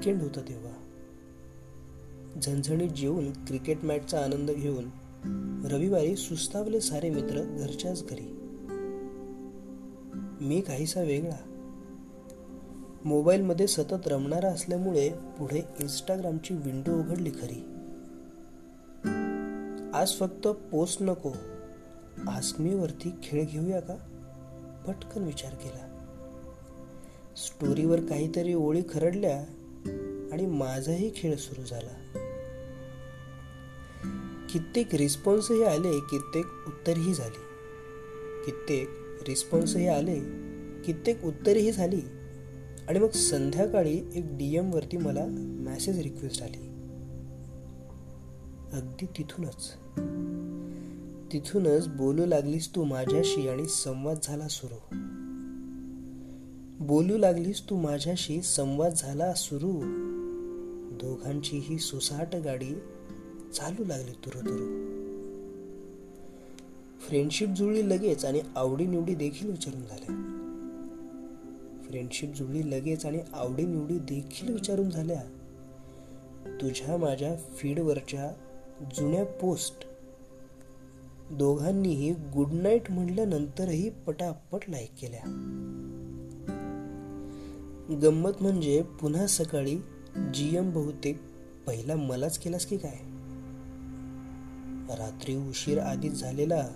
Weekend होतं तेव्हा. झणझणीत जेवून क्रिकेट मॅचचा आनंद घेऊन रविवारी सुस्तावले सारे मित्र घरच्याच घरी. मी काहीसा वेगळा. मोबाईलमध्ये सतत रमणारा असल्यामुळे पुढे इंस्टाग्रामची विंडो उघडली खरी. आज फक्त पोस्ट नको आस्मीवरती खेळ घेऊया का? पटकन विचार केला. स्टोरीवर काहीतरी ओळी खरडल्या आणि माझाही खेळ सुरू झाला. कित्येक रिस्पॉन्सही आले कित्येक उत्तरही झाली. कित्येक रिस्पॉन्सही आले कित्येक उत्तरही झाली. आणि मग संध्याकाळी एक डीएम वरती मला मॅसेज रिक्वेस्ट आली. अगदी तिथूनच. तिथूनच बोलू लागलीस तू माझ्याशी आणि संवाद झाला सुरू. बोलू लागलीस तू माझ्याशी संवाद झाला सुरू. दोघांचीही सुसाट गाडी चालू लागली तुरुतुरु. फ्रेंडशिप जुळली लगेच आणि आवडीनिवडी देखील विचारून झाल्या. फ्रेंडशिप जुळली लगेच आणि आवडीनिवडी देखील विचारून झाल्या. तुझ्या माझ्या फीडवरच्या जुन्या पोस्ट दोघांनीही गुड नाईट म्हणल्यानंतरही पटापट लाईक केल्या. गंमत म्हणजे पुन्हा सकाळी जीएम बहुतेक पहिला मलाच केलास की काय? रात्री उशीर आधीच झालेला.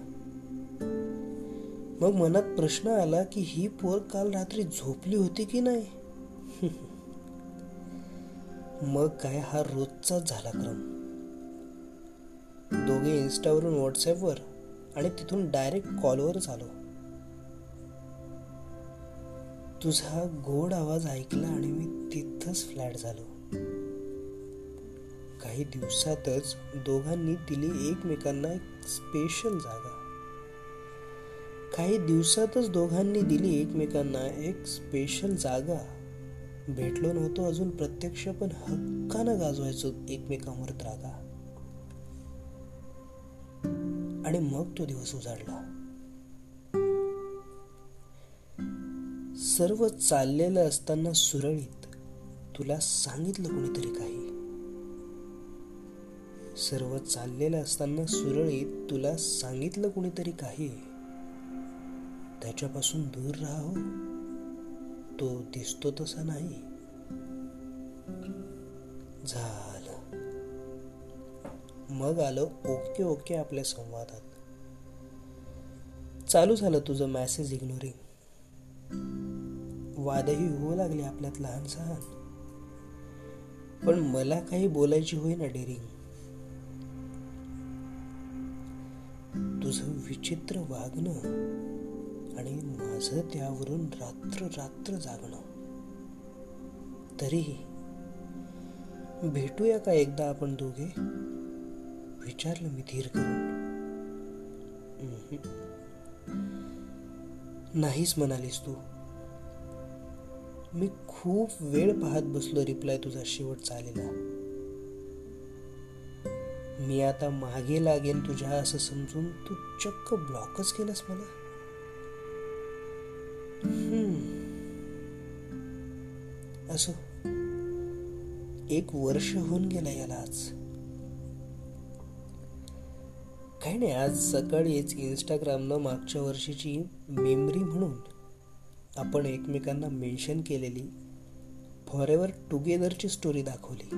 मग मनात प्रश्न आला की ही पोर काल रात्री झोपली होती की नाही? मग काय हा रोजचाच झाला क्रम? दोघे इन्स्टावरून व्हॉट्सॲपवर आणि तिथून डायरेक्ट कॉलवरच आलो. तुझा गोड आवाज ऐकला आणि मी तिथंच फ्लॅट झालो. काही दिवसातच दोघांनी दिली एकमेकांना एक स्पेशल जागा. काही दिवसातच दोघांनी दिली एकमेकांना एक स्पेशल जागा. भेटलो नव्हतो अजून प्रत्यक्ष पण हक्कानं गाजवायचो एकमेकांवर रागा आणि मग तो दिवस उजाडला. सर्व चाललेलं असताना सुरळीत तुला सांगितलं कोणीतरी काही. सर्व चाललेलं असताना सुरळीत तुला सांगितलं कोणीतरी काही. त्याच्यापासून दूर राहा हो. तो दिसतो तसा नाही. झालं. मग आलं ओके ओके आपल्या संवादात. चालू झालं तुझं मॅसेज इग्नोरिंग वादही होऊ लागले आपल्यात लहान सहान पण मला काही बोलायची होईना डेरिंग. तुझं विचित्र वागणं आणि माझं त्यावरून रात्र रात्र जागणं. तरीही भेटूया का एकदा आपण दोघे? विचारलं मी धीर करून. नाहीच म्हणालीस तू. मी खूप वेळ पाहत बसलो रिप्लाय तुझा शेवट चालेला. मी आता मागे लागेल तुझ्या असं समजून. तू चक्क ब्लॉकच केलंस मला. असो एक वर्ष होऊन गेला याला आज. काही नाही आज सकाळीच इंस्टाग्रामनं मागच्या वर्षीची मेमरी म्हणून आपण एकमेकांना मेन्शन केलेली फॉर एव्हर टुगेदरची स्टोरी दाखवली.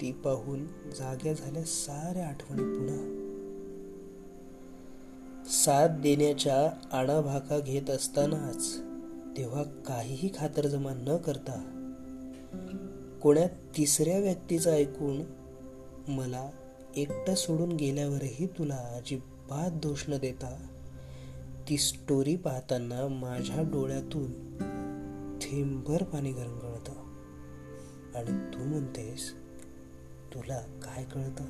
ती पाहून जाग्या झाल्या साऱ्या आठवणी पुन्हा. साथ देण्याच्या आणाभाका घेत असतानाच तेव्हा काहीही खातरजमा न करता कोण्या तिसऱ्या व्यक्तीचं ऐकून मला एकटं सोडून गेल्यावरही तुला अजिबात दोष न देता ती स्टोरी पाहताना माझ्या डोळ्यातून थेंबर पाणी गरंगळतं आणि तू म्हणतेस तुला काय कळतं?